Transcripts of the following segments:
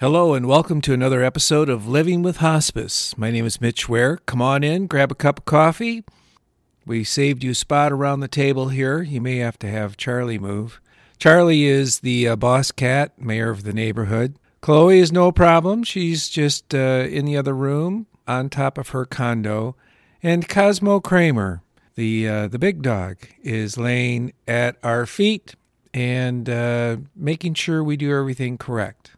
Hello, and welcome to another episode of Living with Hospice. My name is Mitch Ware. Come on in, grab a cup of coffee. We saved you a spot around the table here. You may have to have Charlie move. Charlie is the uh, boss cat, mayor of the neighborhood. Chloe is no problem. She's just uh, in the other room on top of her condo. And Cosmo Kramer, the uh, the big dog, is laying at our feet and uh, making sure we do everything correct.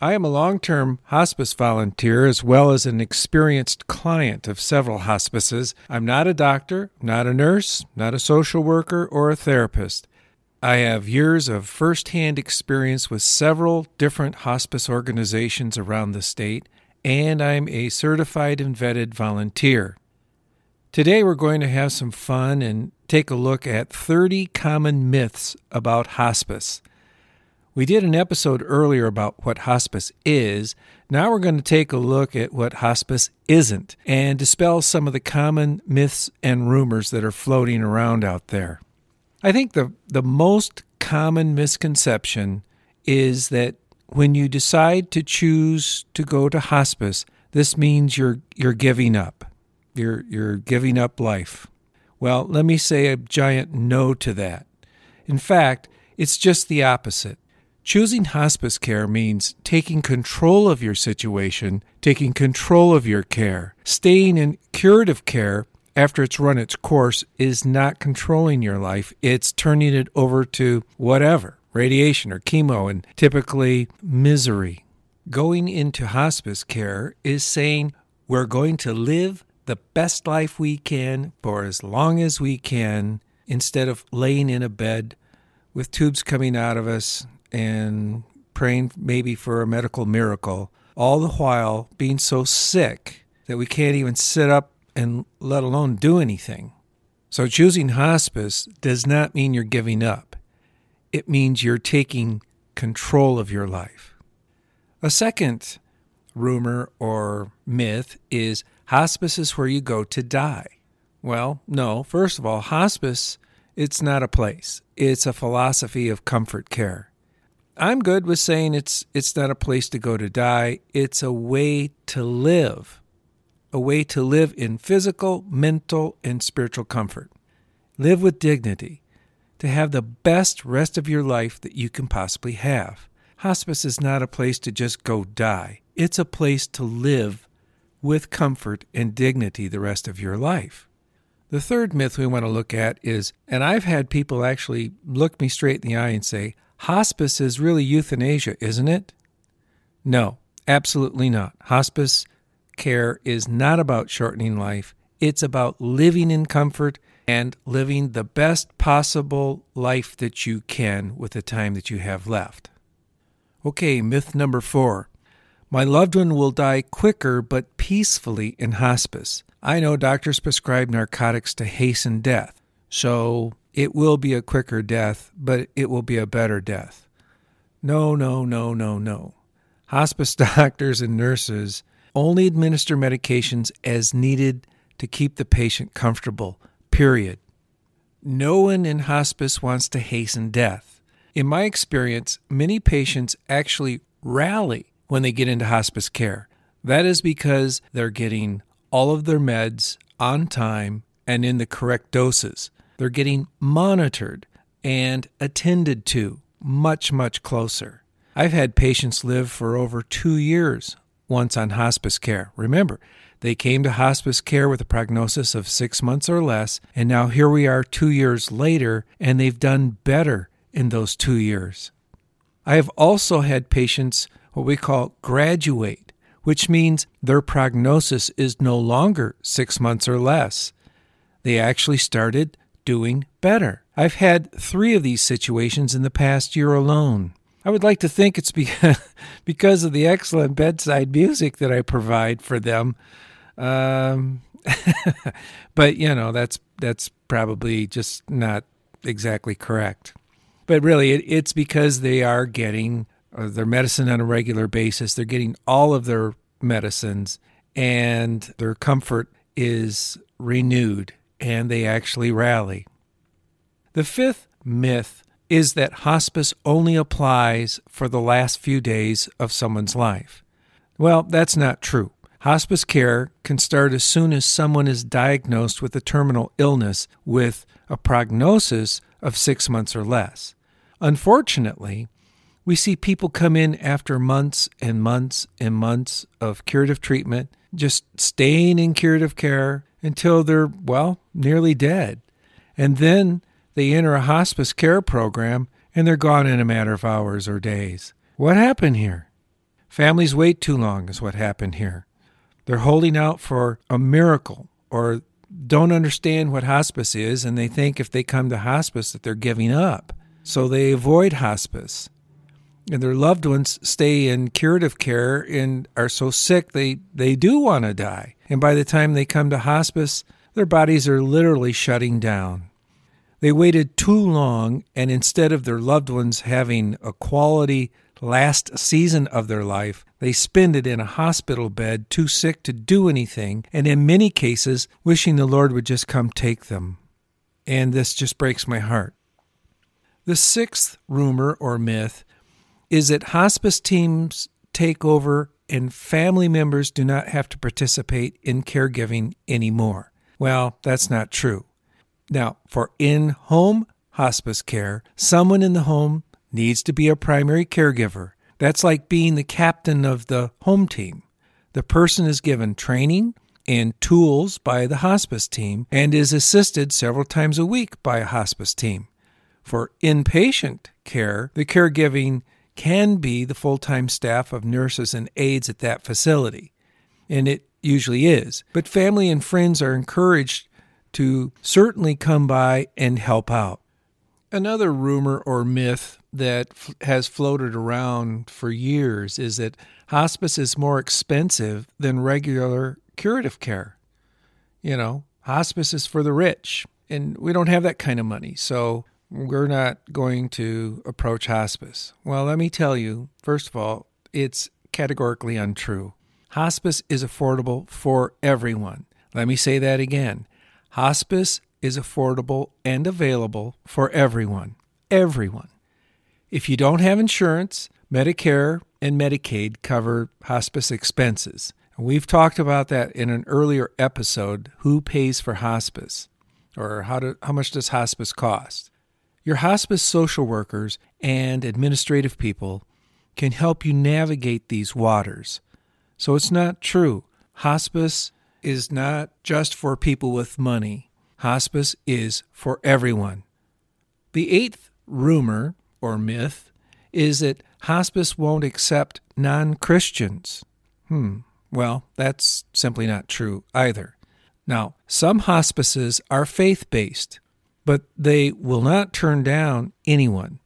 I am a long term hospice volunteer as well as an experienced client of several hospices. I'm not a doctor, not a nurse, not a social worker, or a therapist. I have years of first hand experience with several different hospice organizations around the state, and I'm a certified and vetted volunteer. Today, we're going to have some fun and take a look at 30 common myths about hospice. We did an episode earlier about what hospice is. Now we're going to take a look at what hospice isn't and dispel some of the common myths and rumors that are floating around out there. I think the, the most common misconception is that when you decide to choose to go to hospice, this means you're you're giving up. You're you're giving up life. Well, let me say a giant no to that. In fact, it's just the opposite. Choosing hospice care means taking control of your situation, taking control of your care. Staying in curative care after it's run its course is not controlling your life, it's turning it over to whatever radiation or chemo, and typically misery. Going into hospice care is saying we're going to live the best life we can for as long as we can instead of laying in a bed with tubes coming out of us and praying maybe for a medical miracle, all the while being so sick that we can't even sit up and let alone do anything. So, choosing hospice does not mean you're giving up, it means you're taking control of your life. A second rumor or myth is hospice is where you go to die. Well, no. First of all, hospice, it's not a place. It's a philosophy of comfort care. I'm good with saying it's it's not a place to go to die. It's a way to live. A way to live in physical, mental, and spiritual comfort. Live with dignity. To have the best rest of your life that you can possibly have. Hospice is not a place to just go die. It's a place to live with comfort and dignity the rest of your life. The third myth we want to look at is, and I've had people actually look me straight in the eye and say, hospice is really euthanasia, isn't it? No, absolutely not. Hospice care is not about shortening life, it's about living in comfort and living the best possible life that you can with the time that you have left. Okay, myth number four. My loved one will die quicker but peacefully in hospice. I know doctors prescribe narcotics to hasten death, so it will be a quicker death, but it will be a better death. No, no, no, no, no. Hospice doctors and nurses only administer medications as needed to keep the patient comfortable, period. No one in hospice wants to hasten death. In my experience, many patients actually rally when they get into hospice care. That is because they're getting all of their meds on time and in the correct doses. They're getting monitored and attended to much, much closer. I've had patients live for over two years once on hospice care. Remember, they came to hospice care with a prognosis of six months or less, and now here we are two years later, and they've done better in those two years. I have also had patients what we call graduate, which means their prognosis is no longer six months or less. They actually started doing better. I've had three of these situations in the past year alone. I would like to think it's because of the excellent bedside music that I provide for them. Um, but you know that's that's probably just not exactly correct. But really, it, it's because they are getting uh, their medicine on a regular basis. They're getting all of their medicines, and their comfort is renewed and they actually rally. The fifth myth is that hospice only applies for the last few days of someone's life. Well, that's not true. Hospice care can start as soon as someone is diagnosed with a terminal illness with a prognosis of six months or less. Unfortunately, we see people come in after months and months and months of curative treatment, just staying in curative care until they're, well, nearly dead. And then they enter a hospice care program and they're gone in a matter of hours or days. What happened here? Families wait too long, is what happened here. They're holding out for a miracle or don't understand what hospice is and they think if they come to hospice that they're giving up. So they avoid hospice. And their loved ones stay in curative care and are so sick they, they do want to die. And by the time they come to hospice, their bodies are literally shutting down. They waited too long, and instead of their loved ones having a quality last season of their life, they spend it in a hospital bed, too sick to do anything, and in many cases, wishing the Lord would just come take them. And this just breaks my heart. The sixth rumor or myth is that hospice teams take over and family members do not have to participate in caregiving anymore. Well, that's not true. Now, for in home hospice care, someone in the home needs to be a primary caregiver. That's like being the captain of the home team. The person is given training and tools by the hospice team and is assisted several times a week by a hospice team. For inpatient care, the caregiving can be the full time staff of nurses and aides at that facility, and it usually is. But family and friends are encouraged to certainly come by and help out. Another rumor or myth that f- has floated around for years is that hospice is more expensive than regular curative care. You know, hospice is for the rich, and we don't have that kind of money. So we're not going to approach hospice. Well, let me tell you, first of all, it's categorically untrue. Hospice is affordable for everyone. Let me say that again. Hospice is affordable and available for everyone. Everyone. If you don't have insurance, Medicare and Medicaid cover hospice expenses. We've talked about that in an earlier episode who pays for hospice or how, to, how much does hospice cost. Your hospice social workers and administrative people can help you navigate these waters. So it's not true. Hospice is not just for people with money. Hospice is for everyone. The eighth rumor or myth is that hospice won't accept non Christians. Hmm, well, that's simply not true either. Now, some hospices are faith based, but they will not turn down anyone.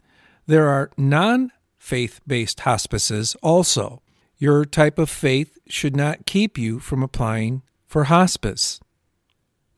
There are non faith based hospices also. Your type of faith should not keep you from applying for hospice.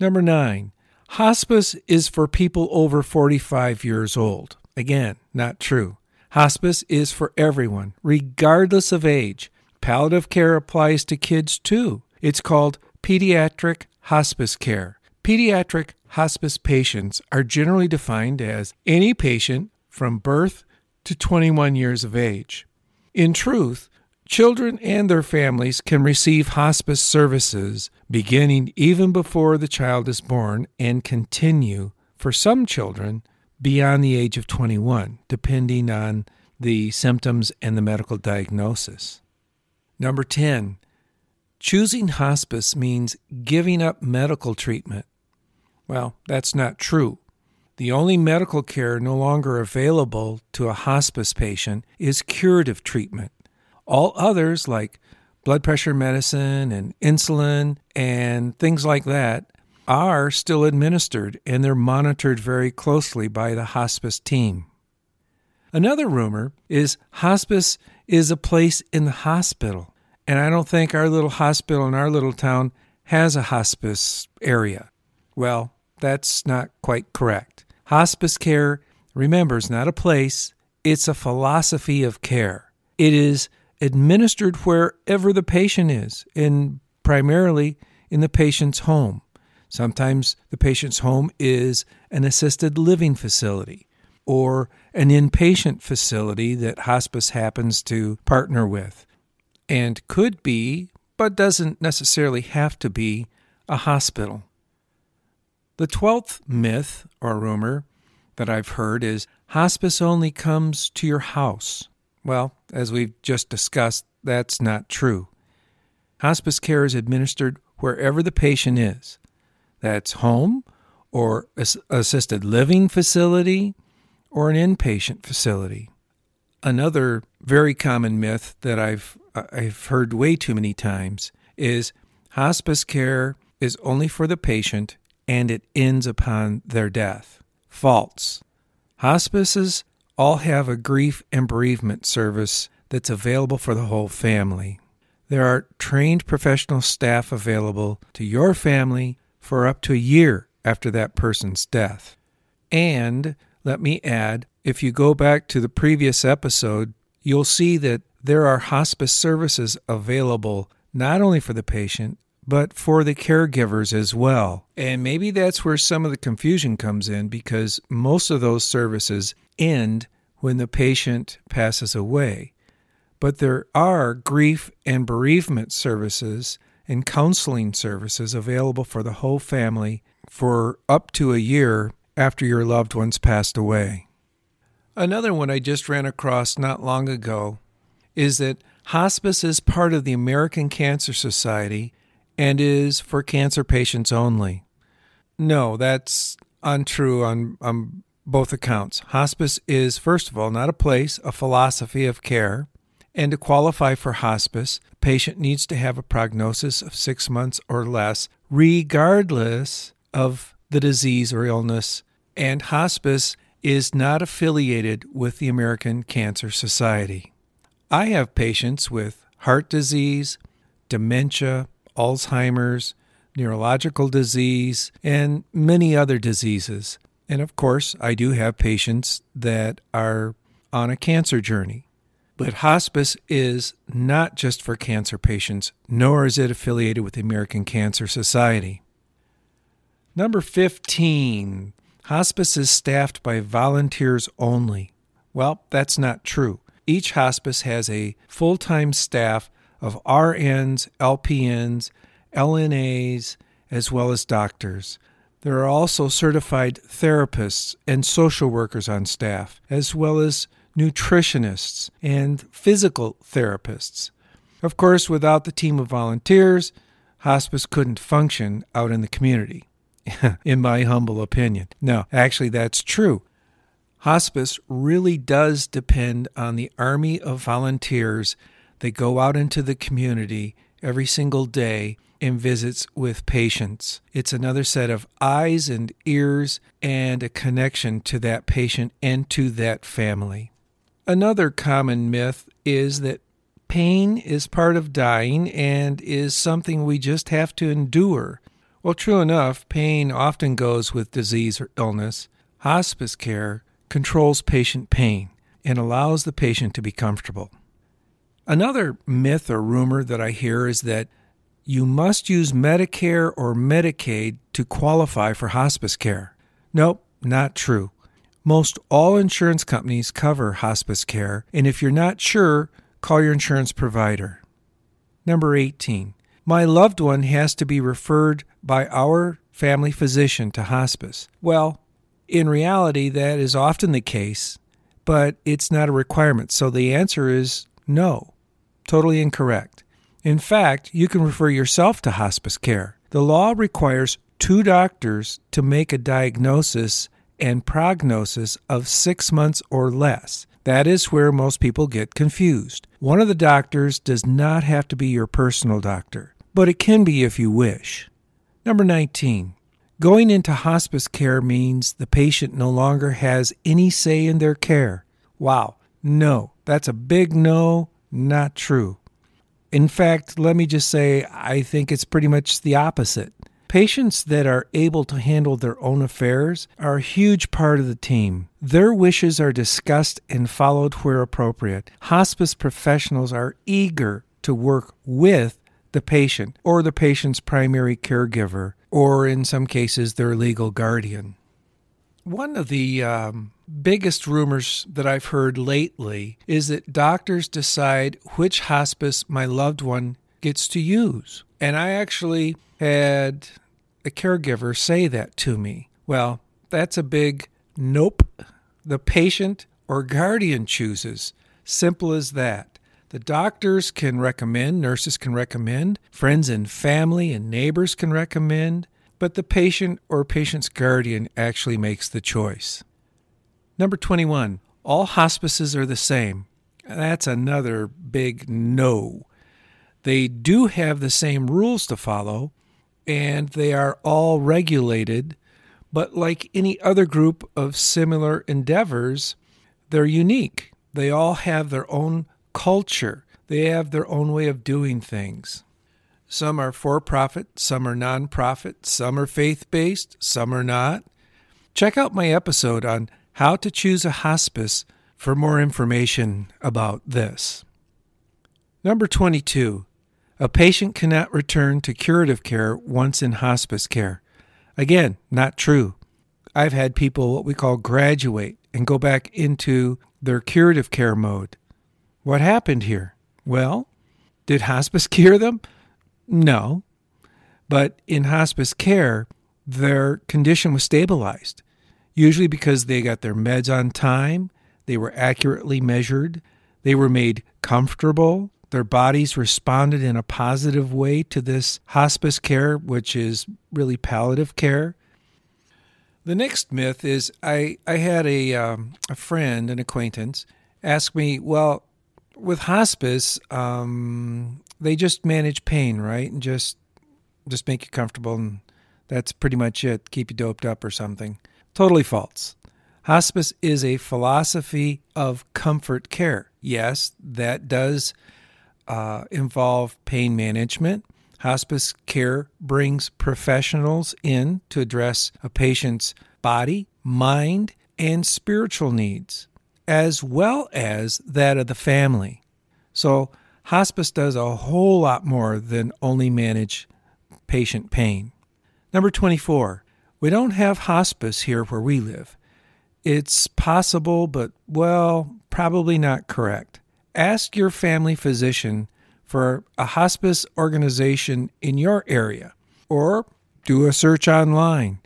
Number nine, Hospice is for people over 45 years old. Again, not true. Hospice is for everyone, regardless of age. Palliative care applies to kids too. It's called pediatric hospice care. Pediatric hospice patients are generally defined as any patient from birth to 21 years of age. In truth, Children and their families can receive hospice services beginning even before the child is born and continue for some children beyond the age of 21, depending on the symptoms and the medical diagnosis. Number 10, choosing hospice means giving up medical treatment. Well, that's not true. The only medical care no longer available to a hospice patient is curative treatment. All others, like blood pressure medicine and insulin and things like that, are still administered and they're monitored very closely by the hospice team. Another rumor is hospice is a place in the hospital. And I don't think our little hospital in our little town has a hospice area. Well, that's not quite correct. Hospice care, remember, is not a place, it's a philosophy of care. It is administered wherever the patient is, and primarily in the patient's home. Sometimes the patient's home is an assisted living facility. or an inpatient facility that hospice happens to partner with, and could be, but doesn't necessarily have to be, a hospital. The twelfth myth or rumor that I've heard is hospice only comes to your house. Well, as we've just discussed, that's not true. Hospice care is administered wherever the patient is. That's home or assisted living facility or an inpatient facility. Another very common myth that I've I've heard way too many times is hospice care is only for the patient and it ends upon their death. False. Hospices all have a grief and bereavement service that's available for the whole family. There are trained professional staff available to your family for up to a year after that person's death. And let me add, if you go back to the previous episode, you'll see that there are hospice services available not only for the patient, but for the caregivers as well. And maybe that's where some of the confusion comes in because most of those services end when the patient passes away. But there are grief and bereavement services and counseling services available for the whole family for up to a year after your loved ones passed away. Another one I just ran across not long ago is that hospice is part of the American Cancer Society and is for cancer patients only. No, that's untrue on, on both accounts. Hospice is, first of all, not a place, a philosophy of care. And to qualify for hospice, the patient needs to have a prognosis of six months or less, regardless of the disease or illness. And hospice is not affiliated with the American Cancer Society. I have patients with heart disease, dementia, Alzheimer's, neurological disease, and many other diseases. And of course, I do have patients that are on a cancer journey. But hospice is not just for cancer patients, nor is it affiliated with the American Cancer Society. Number 15, hospice is staffed by volunteers only. Well, that's not true. Each hospice has a full time staff of RNs, LPNs, LNAs, as well as doctors. There are also certified therapists and social workers on staff, as well as nutritionists and physical therapists. Of course, without the team of volunteers, hospice couldn't function out in the community, in my humble opinion. No, actually, that's true. Hospice really does depend on the army of volunteers that go out into the community every single day in visits with patients. It's another set of eyes and ears and a connection to that patient and to that family. Another common myth is that pain is part of dying and is something we just have to endure. Well, true enough, pain often goes with disease or illness. Hospice care controls patient pain and allows the patient to be comfortable. Another myth or rumor that I hear is that you must use Medicare or Medicaid to qualify for hospice care. Nope, not true. Most all insurance companies cover hospice care, and if you're not sure, call your insurance provider. Number 18. My loved one has to be referred by our family physician to hospice. Well, in reality, that is often the case, but it's not a requirement. So the answer is no. Totally incorrect. In fact, you can refer yourself to hospice care. The law requires two doctors to make a diagnosis and prognosis of six months or less. That is where most people get confused. One of the doctors does not have to be your personal doctor, but it can be if you wish. Number 19. Going into hospice care means the patient no longer has any say in their care. Wow, no, that's a big no, not true. In fact, let me just say, I think it's pretty much the opposite. Patients that are able to handle their own affairs are a huge part of the team. Their wishes are discussed and followed where appropriate. Hospice professionals are eager to work with the patient or the patient's primary caregiver, or in some cases, their legal guardian. One of the um, biggest rumors that I've heard lately is that doctors decide which hospice my loved one gets to use. And I actually had a caregiver say that to me. Well, that's a big nope. The patient or guardian chooses. Simple as that. The doctors can recommend, nurses can recommend, friends and family and neighbors can recommend, but the patient or patient's guardian actually makes the choice. Number 21, all hospices are the same. That's another big no. They do have the same rules to follow, and they are all regulated, but like any other group of similar endeavors, they're unique. They all have their own culture, they have their own way of doing things. Some are for profit, some are non profit, some are faith based, some are not. Check out my episode on how to choose a hospice for more information about this. Number 22. A patient cannot return to curative care once in hospice care. Again, not true. I've had people what we call graduate and go back into their curative care mode. What happened here? Well, did hospice cure them? No. But in hospice care, their condition was stabilized, usually because they got their meds on time, they were accurately measured, they were made comfortable, their bodies responded in a positive way to this hospice care, which is really palliative care. The next myth is I, I had a, um, a friend, an acquaintance, ask me, well, with hospice, um, they just manage pain, right? And just just make you comfortable and that's pretty much it. Keep you doped up or something. Totally false. Hospice is a philosophy of comfort care. Yes, that does uh, involve pain management. Hospice care brings professionals in to address a patient's body, mind, and spiritual needs, as well as that of the family. So, hospice does a whole lot more than only manage patient pain. Number 24, we don't have hospice here where we live. It's possible, but well, probably not correct. Ask your family physician for a hospice organization in your area or do a search online.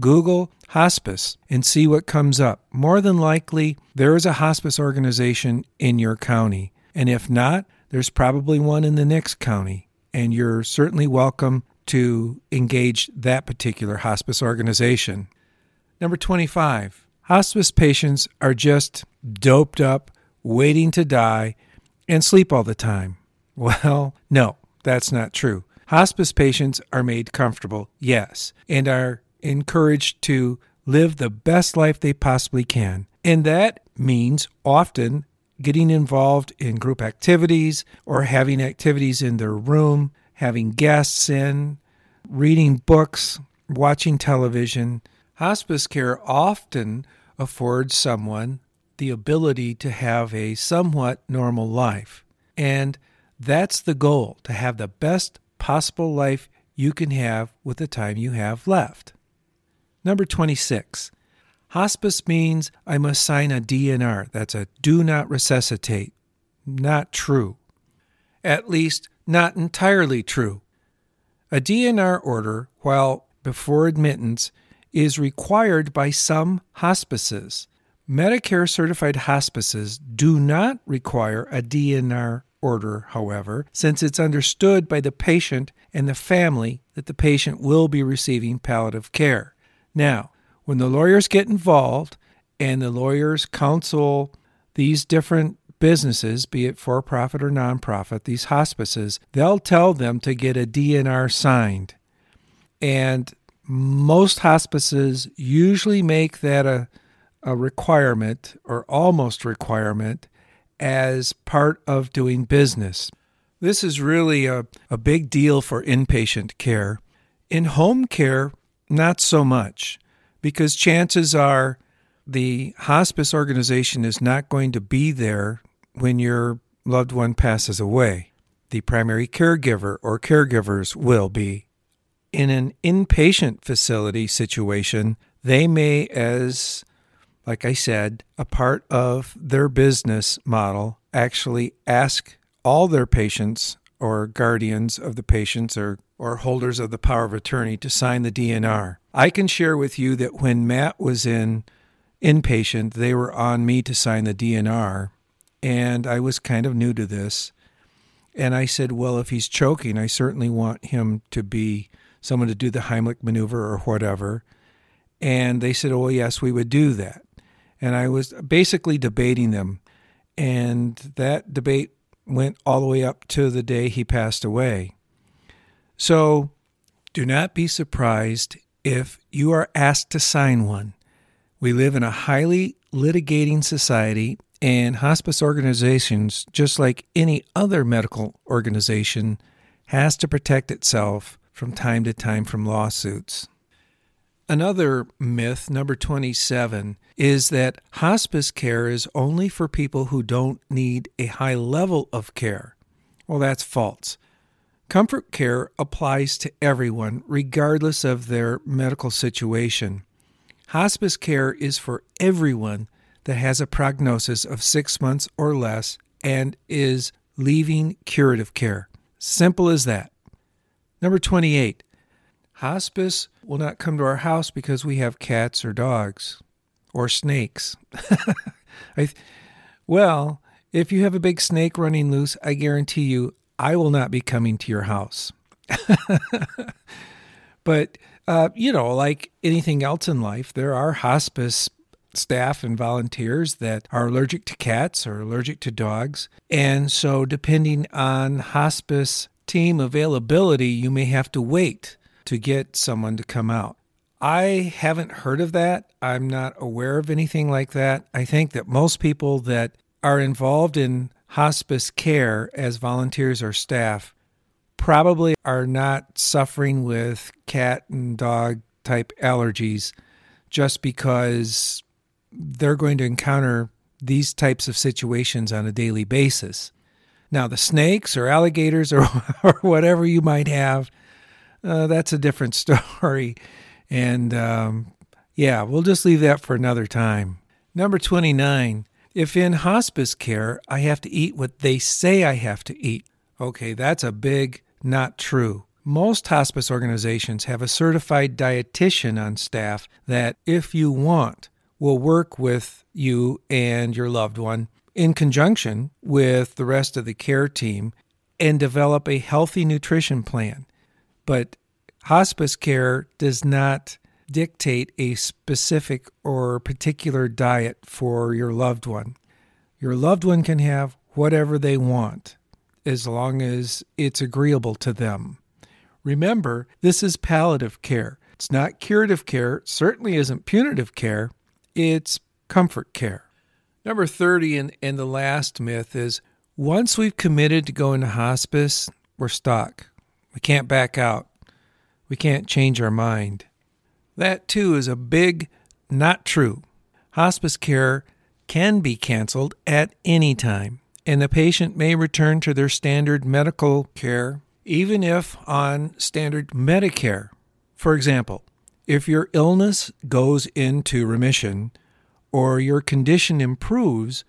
Google hospice and see what comes up. More than likely, there is a hospice organization in your county. And if not, there's probably one in the next county, and you're certainly welcome to engage that particular hospice organization. Number 25, hospice patients are just doped up, waiting to die, and sleep all the time. Well, no, that's not true. Hospice patients are made comfortable, yes, and are encouraged to live the best life they possibly can. And that means often getting involved in group activities or having activities in their room, having guests in, reading books, watching television. Hospice care often affords someone the ability to have a somewhat normal life. And that's the goal to have the best possible life you can have with the time you have left. Number 26. Hospice means I must sign a DNR. That's a do not resuscitate. Not true. At least, not entirely true. A DNR order, while before admittance, is required by some hospices. Medicare certified hospices do not require a DNR order, however, since it's understood by the patient and the family that the patient will be receiving palliative care. Now, when the lawyers get involved and the lawyers counsel these different businesses, be it for profit or nonprofit, these hospices, they'll tell them to get a DNR signed. And most hospices usually make that a, a requirement or almost requirement as part of doing business. This is really a, a big deal for inpatient care. In home care, not so much because chances are the hospice organization is not going to be there when your loved one passes away. The primary caregiver or caregivers will be. In an inpatient facility situation, They may, as like I said, a part of their business model, actually ask all their patients or guardians of the patients or, or holders of the power of attorney to sign the DNR. I can share with you that when Matt was in inpatient, they were on me to sign the DNR, and I was kind of new to this. And I said, Well, if he's choking, I certainly want him to be someone to do the Heimlich maneuver or whatever. And they said, Oh, yes, we would do that. And I was basically debating them. And that debate went all the way up to the day he passed away. So do not be surprised if you are asked to sign one. We live in a highly litigating society, and hospice organizations, just like any other medical organization, has to protect itself from time to time from lawsuits. Another myth, number 27, is that hospice care is only for people who don't need a high level of care. Well, that's false. Comfort care applies to everyone, regardless of their medical situation. Hospice care is for everyone that has a prognosis of six months or less and is leaving curative care. Simple as that. Number 28. Hospice will not come to our house because we have cats or dogs or snakes. I, well, if you have a big snake running loose, I guarantee you I will not be coming to your house. but, uh, you know, like anything else in life, there are hospice staff and volunteers that are allergic to cats or allergic to dogs. And so, depending on hospice team availability, you may have to wait to get someone to come out. I haven't heard of that. I'm not aware of anything like that. I think that most people that are involved in hospice care as volunteers or staff probably are not suffering with cat and dog type allergies just because they're going to encounter these types of situations on a daily basis. Now, the snakes or alligators or, or whatever you might have, uh, that's a different story. And um, yeah, we'll just leave that for another time. Number 29. If in hospice care, I have to eat what they say I have to eat. Okay, that's a big not true. Most hospice organizations have a certified dietitian on staff that, if you want, will work with you and your loved one in conjunction with the rest of the care team and develop a healthy nutrition plan. But hospice care does not dictate a specific or particular diet for your loved one. Your loved one can have whatever they want as long as it's agreeable to them. Remember, this is palliative care. It's not curative care, certainly isn't punitive care, it's comfort care. Number 30 and, and the last myth is once we've committed to going to hospice, we're stuck. We can't back out. We can't change our mind. That too is a big not true. Hospice care can be canceled at any time, and the patient may return to their standard medical care even if on standard Medicare. For example, if your illness goes into remission, or your condition improves,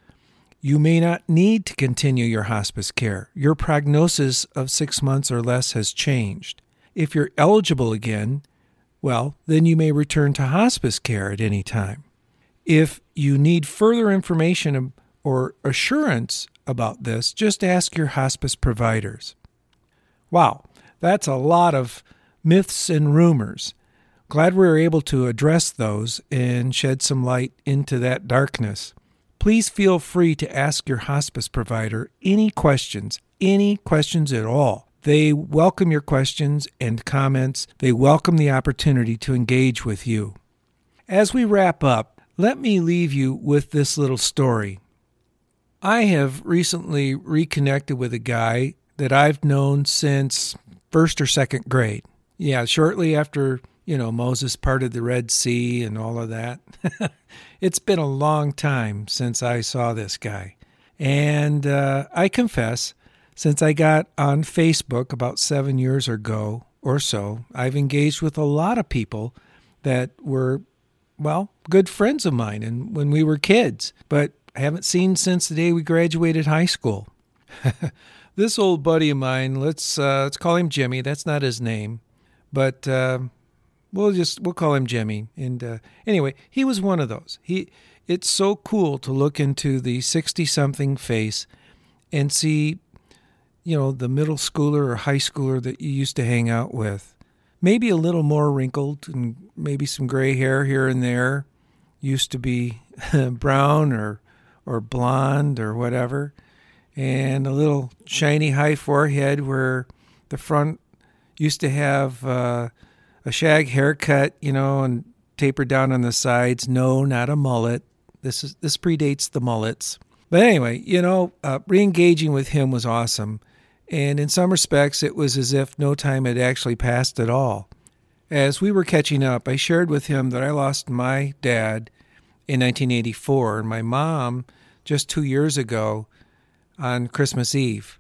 you may not need to continue your hospice care. Your prognosis of six months or less has changed. If you're eligible again, well, then you may return to hospice care at any time. If you need further information or assurance about this, just ask your hospice providers. Wow, that's a lot of myths and rumors. Glad we were able to address those and shed some light into that darkness. Please feel free to ask your hospice provider any questions, any questions at all. They welcome your questions and comments. They welcome the opportunity to engage with you. As we wrap up, let me leave you with this little story. I have recently reconnected with a guy that I've known since first or second grade. Yeah, shortly after you know, Moses parted the Red Sea and all of that. it's been a long time since I saw this guy. And uh, I confess, since I got on Facebook about seven years ago or so, I've engaged with a lot of people that were well, good friends of mine and when we were kids, but haven't seen since the day we graduated high school. this old buddy of mine, let's uh, let's call him Jimmy. That's not his name, but uh, we'll just we'll call him Jimmy. And uh, anyway, he was one of those. He it's so cool to look into the sixty-something face and see, you know, the middle schooler or high schooler that you used to hang out with. Maybe a little more wrinkled and maybe some gray hair here and there. Used to be brown or or blonde or whatever, and a little shiny high forehead where the front used to have uh, a shag haircut, you know, and tapered down on the sides. No, not a mullet. This is this predates the mullets. But anyway, you know, uh, re-engaging with him was awesome, and in some respects, it was as if no time had actually passed at all. As we were catching up, I shared with him that I lost my dad in 1984 and my mom just two years ago on Christmas Eve.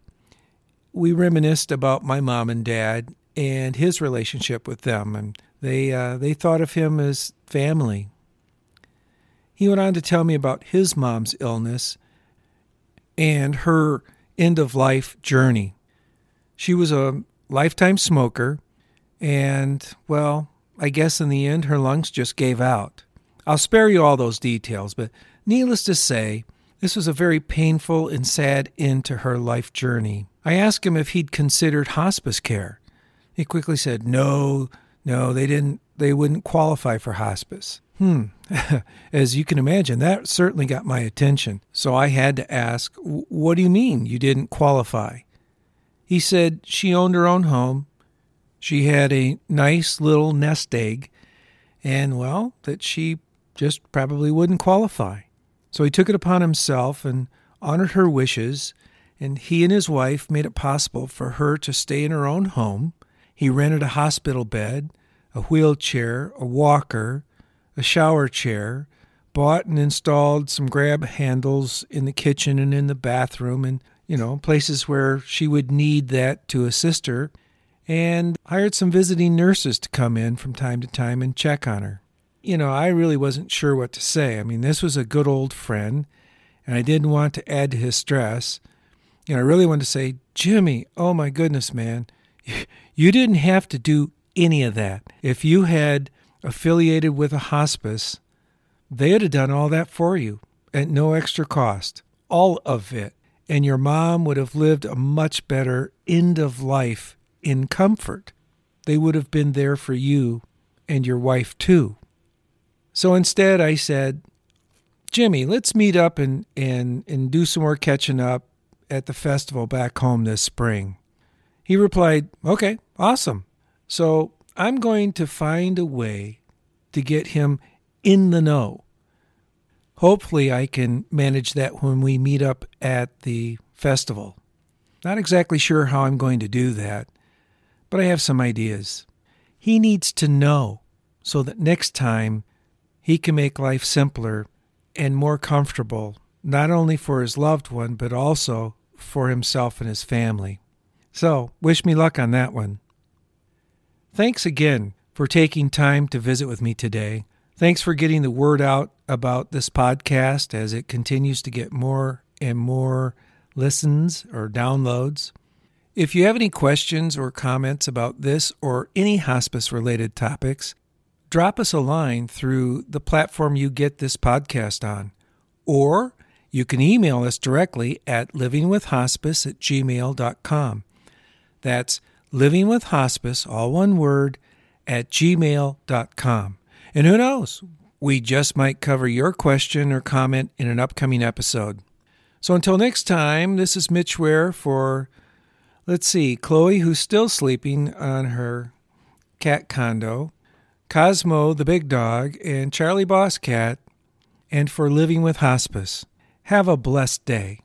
We reminisced about my mom and dad and his relationship with them, and they uh, they thought of him as family. He went on to tell me about his mom's illness and her end of life journey. She was a lifetime smoker, and well, I guess in the end her lungs just gave out. I'll spare you all those details, but needless to say, this was a very painful and sad end to her life journey. I asked him if he'd considered hospice care. He quickly said, "No, no, they didn't they wouldn't qualify for hospice." Hmm. As you can imagine, that certainly got my attention. So I had to ask, What do you mean you didn't qualify? He said she owned her own home. She had a nice little nest egg, and well, that she just probably wouldn't qualify. So he took it upon himself and honored her wishes, and he and his wife made it possible for her to stay in her own home. He rented a hospital bed, a wheelchair, a walker, a shower chair, bought and installed some grab handles in the kitchen and in the bathroom and, you know, places where she would need that to assist her, and hired some visiting nurses to come in from time to time and check on her. You know, I really wasn't sure what to say. I mean, this was a good old friend, and I didn't want to add to his stress. You know, I really wanted to say, Jimmy, oh my goodness, man, you didn't have to do any of that. If you had affiliated with a hospice, they'd have done all that for you at no extra cost. All of it. And your mom would have lived a much better end of life in comfort. They would have been there for you and your wife too. So instead, I said, Jimmy, let's meet up and, and, and do some more catching up at the festival back home this spring. He replied, Okay, awesome. So I'm going to find a way to get him in the know. Hopefully, I can manage that when we meet up at the festival. Not exactly sure how I'm going to do that, but I have some ideas. He needs to know so that next time he can make life simpler and more comfortable, not only for his loved one, but also for himself and his family. So, wish me luck on that one. Thanks again for taking time to visit with me today. Thanks for getting the word out about this podcast as it continues to get more and more listens or downloads. If you have any questions or comments about this or any hospice related topics, drop us a line through the platform you get this podcast on. Or you can email us directly at livingwithhospice at gmail.com. That's living with hospice, all one word, at gmail.com. And who knows, we just might cover your question or comment in an upcoming episode. So until next time, this is Mitch Ware for, let's see, Chloe, who's still sleeping on her cat condo, Cosmo, the big dog, and Charlie Boss Cat, and for Living with Hospice. Have a blessed day.